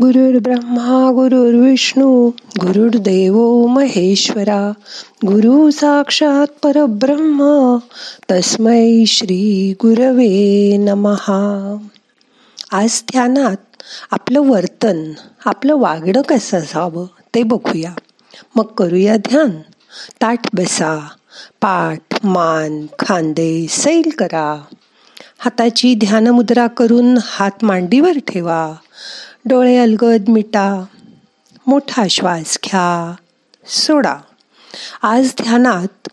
ब्रह्मा गुरुर्विष्णू गुरुर्देव महेश्वरा गुरु साक्षात परब्रह्म तस्मै श्री गुरवे नमहा आज ध्यानात आपलं वर्तन आपलं वागणं कसं असावं ते बघूया मग करूया ध्यान ताठ बसा पाठ मान खांदे सैल करा हाताची ध्यानमुद्रा करून हात मांडीवर ठेवा डोळे अलगद मिटा मोठा श्वास घ्या. सोडा. आज ध्यानात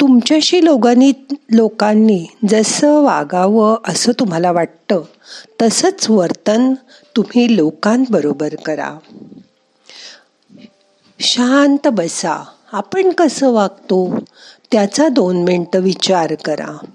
तुमच्याशी लोकांनी लोकांनी जसं वागावं असं तुम्हाला वाटतं तसंच वर्तन तुम्ही लोकांबरोबर करा. शांत बसा. आपण कसं वागतो? त्याचा दोन मिनटं विचार करा.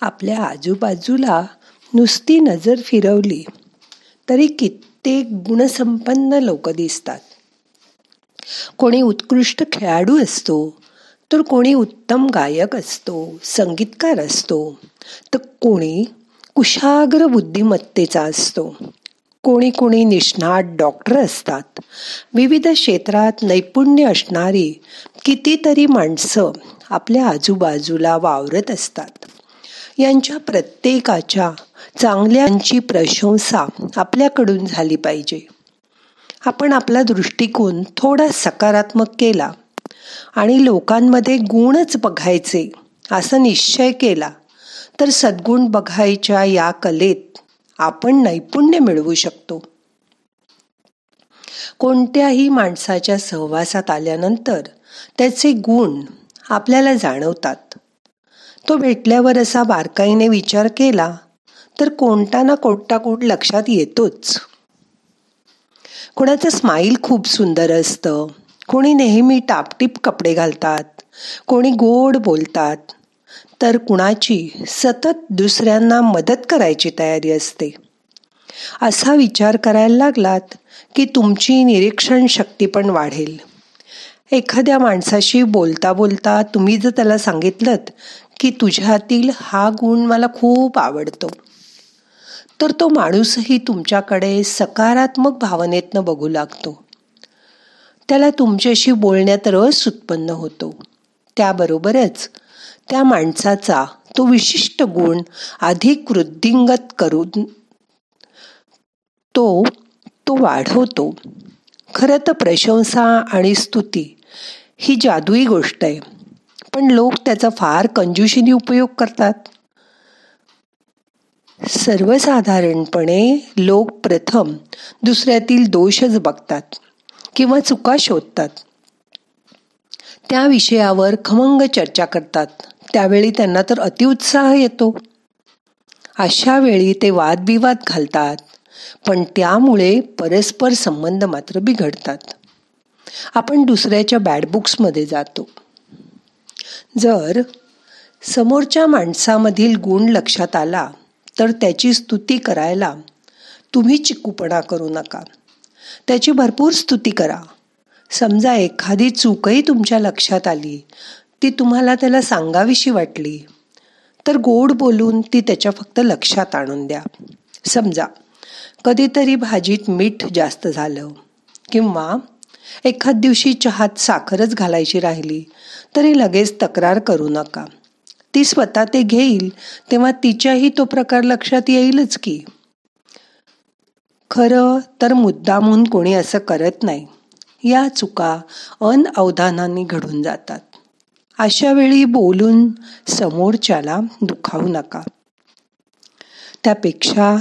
आपल्या आजूबाजूला नुसती नजर फिरवली तरी कित्येक गुणसंपन्न लोक दिसतात. कोणी उत्कृष्ट खेळाडू असतो तर कोणी उत्तम गायक असतो संगीतकार असतो तर कोणी कुशाग्र बुद्धिमत्तेचा असतो. कोणी कोणी निष्णात डॉक्टर असतात. विविध क्षेत्रात नैपुण्य असणारी कितीतरी माणसं आपल्या आजूबाजूला वावरत असतात. यांच्या प्रत्येकाच्या चांगल्यांची प्रशंसा आपल्याकडून झाली पाहिजे. आपण आपला दृष्टिकोन थोडा सकारात्मक केला आणि लोकांमध्ये गुणच बघायचे असा निश्चय केला तर सद्गुण बघायच्या या कलेत आपण नैपुण्य मिळवू शकतो. कोणत्याही माणसाच्या सहवासात आल्यानंतर त्याचे गुण आपल्याला जाणवतात. तो भेटल्यावर असा बारकाईने विचार केला तर कोणता ना कोणता कोण लक्षात येतोच. कोणाचं स्माईल खूप सुंदर असतं. कोणी नेहमी टापटीप कपडे घालतात. कोणी गोड बोलतात. तर कुणाची सतत दुसऱ्यांना मदत करायची तयारी असते. असा विचार करायला लागलात की तुमची निरीक्षण शक्ती पण वाढेल. एखाद्या माणसाशी बोलता बोलता तुम्ही जर त्याला सांगितलं की तुझ्यातील हा गुण मला खूप आवडतो. तर तो माणूसही तुमच्याकडे सकारात्मक भावनेतनं बघू लागतो. त्याला तुमच्याशी बोलण्यात रस उत्पन्न होतो. त्याबरोबरच त्या माणसाचा तो विशिष्ट गुण अधिक वृद्धिंगत करून तो तो वाढवतो. खरं तर प्रशंसा आणि स्तुती ही जादुई गोष्ट आहे. पण लोक त्याचा फार कंजूशीने उपयोग करतात. सर्वसाधारणपणे लोक प्रथम दुसऱ्यातील दोषच बघतात किंवा चुका शोधतात. त्या विषयावर खमंग चर्चा करतात. त्यावेळी त्यांना तर अतिउत्साह येतो. अशा वेळी ते वादविवाद घालतात पण त्यामुळे परस्पर संबंध मात्र बिघडतात. आपण दुसऱ्याच्या बॅड बुक्समध्ये जातो. जर समोरच्या माणसामधील गुण लक्षात आला तर त्याची स्तुती करायला तुम्ही चिकूपणा करू नका. त्याची भरपूर स्तुती करा. समजा एखादी चूकही तुमच्या लक्षात आली ती तुम्हाला त्याला सांगावीशी वाटली तर गोड बोलून ती त्याच्या फक्त लक्षात आणून द्या. समजा कधीतरी भाजीत मीठ जास्त झालं किंवा एखाद दिवशी चहात साखरच घालायची राहिली तरी लगेच तक्रार करू नका. ती स्वतः ते घेईल तेव्हा तिच्याही तो प्रकार लक्षात येईलच की. खरं तर मुद्दामून कोणी असं करत नाही. या चुका अनअवधानाने घडून जातात. अशा वेळी बोलून समोरच्याला दुखावू नका. त्यापेक्षा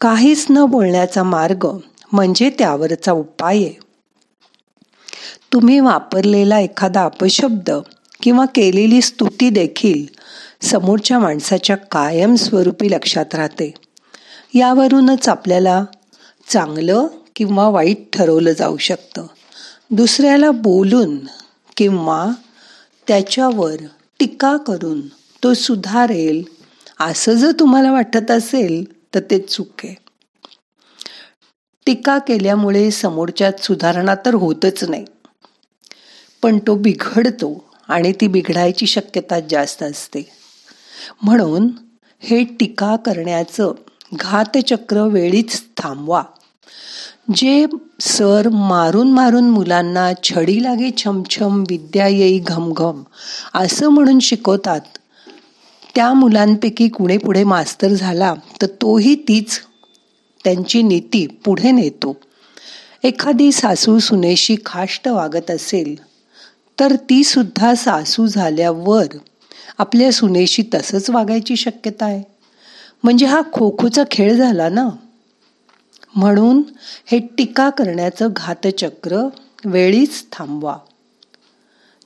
काहीच न बोलण्याचा मार्ग म्हणजे त्यावरचा उपाय आहे. तुम्ही वापरलेला एखादा अपशब्द किंवा केलेली स्तुती देखील समोरच्या माणसाच्या कायमस्वरूपी लक्षात राहते. यावरूनच आपल्याला चांगलं किंवा वाईट ठरवलं जाऊ शकतं. दुसऱ्याला बोलून किंवा त्याच्यावर टीका करून तो सुधारेल असं जर तुम्हाला वाटत असेल तर ते चूक आहे. टीका केल्यामुळे समोरच्यात सुधारणा तर होतच नाही. पण तो बिघडतो आणि ती बिघडायची शक्यता जास्त असते. म्हणून हे टीका करण्याचं घातचक्र वेळीच थांबवा. जे सर मारून मारून मुलांना छडी लागे छमछम विद्या येई घमघम असं म्हणून शिकवतात त्या मुलांपैकी कुणे पुढे मास्तर झाला तर तोही तीच त्यांची नीती पुढे नेतो. एखादी सासू सुनेशी खाष्ट वागत असेल तर ती सुद्धा सासू झाल्यावर आपल्या सुनेशी तसंच वागायची शक्यता आहे. म्हणजे हा खोखोचा खेळ झाला ना? म्हणून हे टीका करण्याचं घातचक्र वेळीच थांबवा.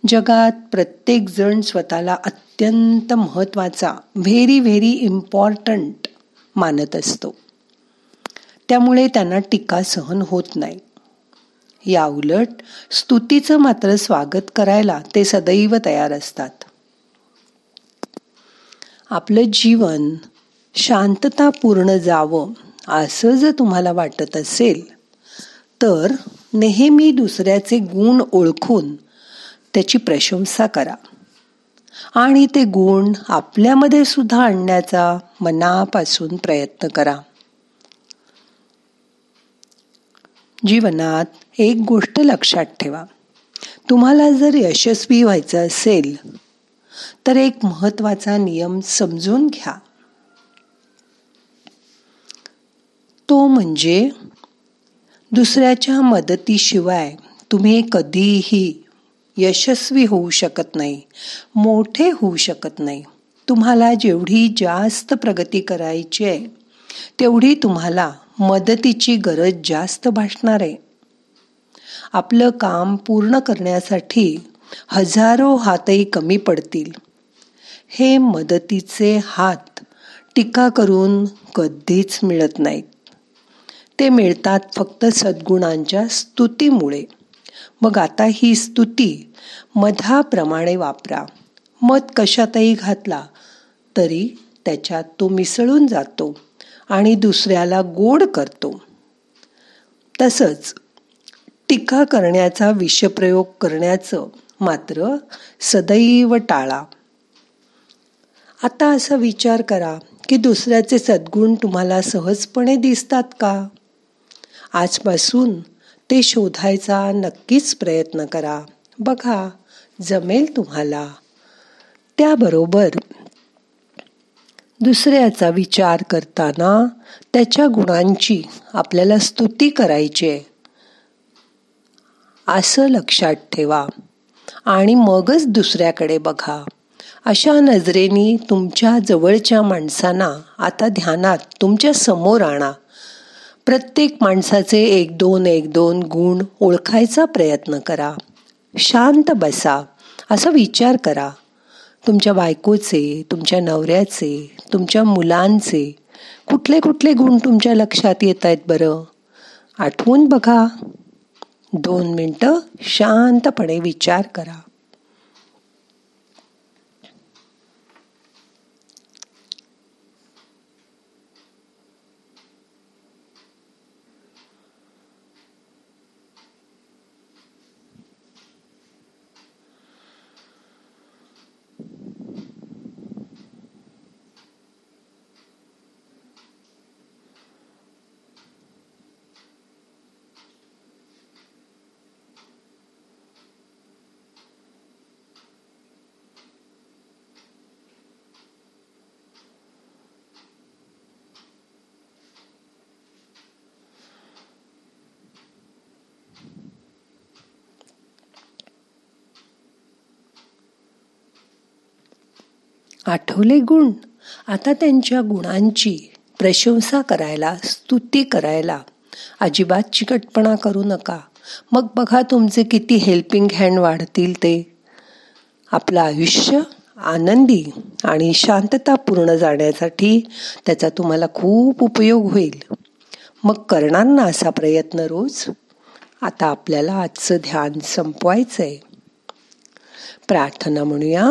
जगात प्रत्येक जण स्वतःला अत्यंत महत्त्वाचा व्हेरी व्हेरी इम्पॉर्टंट मानत असतो. त्यामुळे त्यांना टीका सहन होत नाही. या उलट स्तुतीचं मात्र स्वागत करायला ते सदैव तयार असतात. आपलं जीवन शांततापूर्ण जावं असं जर तुम्हाला वाटत असेल तर नेहमी दुसऱ्याचे गुण ओळखून त्याची प्रशंसा करा. आणि ते गुण आपल्यामध्ये सुद्धा आणण्याचा मनापासून प्रयत्न करा. जीवनात एक गोष्ट लक्षात ठेवा. तुम्हाला जर यशस्वी व्हायचं असेल तर एक महत्त्वाचा नियम समजून घ्या. तो म्हणजे दुसऱ्याच्या मदतीशिवाय तुम्ही कधीही यशस्वी होऊ शकत नाही मोठे होऊ शकत नाही. तुम्हाला जेवढी जास्त प्रगती करायची आहे तेवढी तुम्हाला मदतीची गरज जास्त भासणार. आहे आपलं काम पूर्ण करण्यासाठी हजारो हातही कमी पडतील. हे मदतीचे हात टीका करून कधीच मिळत नाहीत. ते मिळतात फक्त सद्गुणांच्या स्तुतीमुळे. मग आता ही स्तुती मधाप्रमाणे वापरा. मध कशातही घातला तरी त्याच्यात तो मिसळून जातो. आणि दुसऱ्याला गोड करतो. तसंच टीका करण्याचा विषप्रयोग करण्याचं मात्र सदैव टाळा. आता असा विचार करा की दुसऱ्याचे सद्गुण तुम्हाला सहजपणे दिसतात का? आजपासून ते शोधायचा नक्कीच प्रयत्न करा. बघा जमेल तुम्हाला. त्याबरोबर दुसऱ्याचा विचार करताना त्याच्या गुणांची आपल्याला स्तुती करायची आहे. असं लक्षात ठेवा. आणि मगच दुसऱ्याकडे बघा. अशा नजरेनी तुमच्या जवळच्या माणसांना आता ध्यानात तुमच्यासमोर आणा. प्रत्येक माणसाचे एक दोन एक दोन गुण ओळखायचा प्रयत्न करा. शांत बसा. असा विचार करा. तुमच्या बायकोचे तुमच्या नवऱ्याचे तुमच्या मुलांचे कुठले कुठले गुण तुमच्या लक्षात येत आहेत बरं? आठवून बघा. दोन मिनटं शांतपणे विचार करा. आठवले गुण. आता त्यांच्या गुणांची प्रशंसा करायला स्तुती करायला. अजिबात चिकटपणा करू नका. मग बघा तुमचे किती हेल्पिंग हँड वाढतील ते. आपलं आयुष्य आनंदी आणि शांतता पूर्ण जाण्यासाठी त्याचा तुम्हाला खूप उपयोग होईल. मग करणार ना असा प्रयत्न रोज. आता आपल्याला आजचं ध्यान संपवायचं आहे प्रार्थना म्हणूया.